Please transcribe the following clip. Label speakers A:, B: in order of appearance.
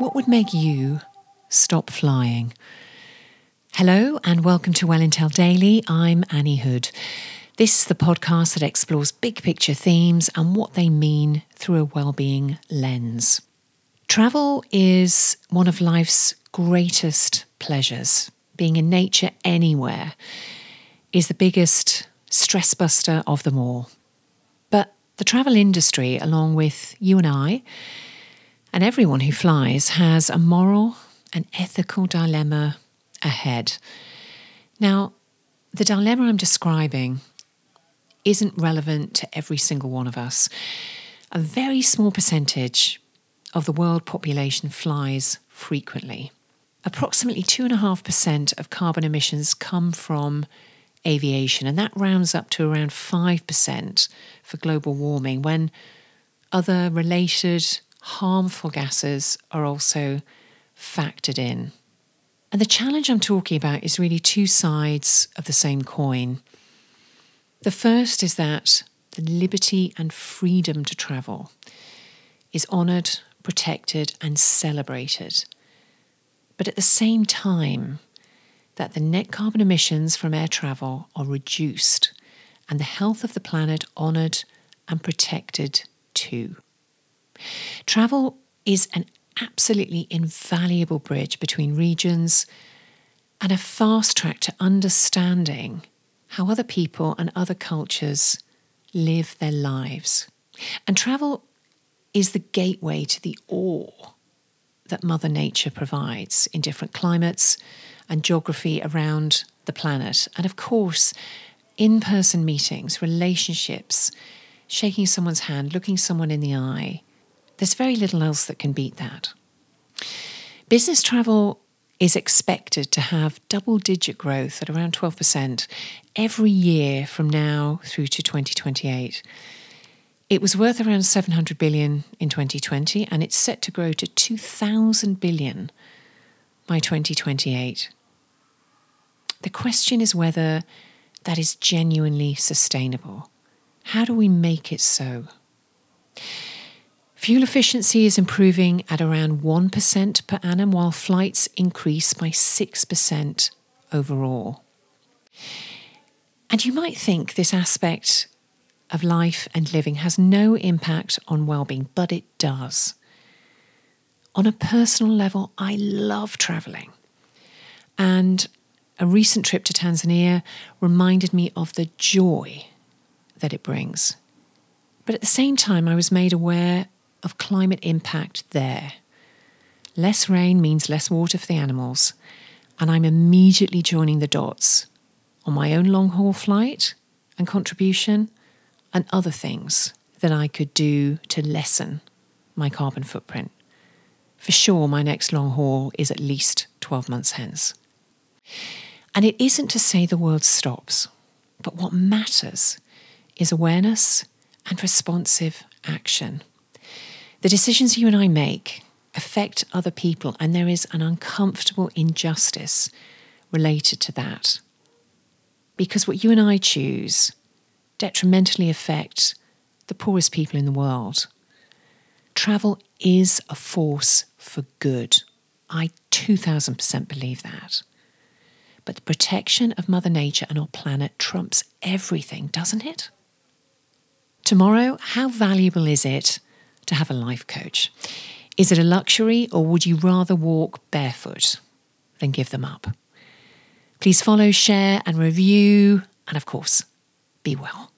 A: What would make you stop flying? Hello, and welcome to Well Intel Daily. I'm Annie Hood. This is the podcast that explores big picture themes and what they mean through a well-being lens. Travel is one of life's greatest pleasures. Being in nature anywhere is the biggest stress buster of them all. But the travel industry, along with you and I, and everyone who flies has a moral and ethical dilemma ahead. Now, the dilemma I'm describing isn't relevant to every single one of us. A very small percentage of the world population flies frequently. Approximately 2.5% of carbon emissions come from aviation, and that rounds up to around 5% for global warming when other related harmful gases are also factored in. And the challenge I'm talking about is really two sides of the same coin. The first is that the liberty and freedom to travel is honoured, protected, and celebrated. But at the same time, that the net carbon emissions from air travel are reduced and the health of the planet honoured and protected too. Travel is an absolutely invaluable bridge between regions and a fast track to understanding how other people and other cultures live their lives. And travel is the gateway to the awe that Mother Nature provides in different climates and geography around the planet. And of course, in person meetings, relationships, shaking someone's hand, looking someone in the eye, there's very little else that can beat that. Business travel is expected to have double digit growth at around 12% every year from now through to 2028. It was worth around 700 billion in 2020 and it's set to grow to 2000 billion by 2028. The question is whether that is genuinely sustainable. How do we make it so? Fuel efficiency is improving at around 1% per annum, while flights increase by 6% overall. And you might think this aspect of life and living has no impact on well-being, but it does. On a personal level, I love traveling. And a recent trip to Tanzania reminded me of the joy that it brings. But at the same time, I was made aware of climate impact there. Less rain means less water for the animals, and I'm immediately joining the dots on my own long haul flight and contribution and other things that I could do to lessen my carbon footprint. For sure, my next long haul is at least 12 months hence. And it isn't to say the world stops, but what matters is awareness and responsive action. The decisions you and I make affect other people, and there is an uncomfortable injustice related to that. Because what you and I choose detrimentally affect the poorest people in the world. Travel is a force for good. I 2000% believe that. But the protection of Mother Nature and our planet trumps everything, doesn't it? Tomorrow, how valuable is it to have a life coach? Is it a luxury or would you rather walk barefoot than give them up? Please follow, share, and review, and of course, be well.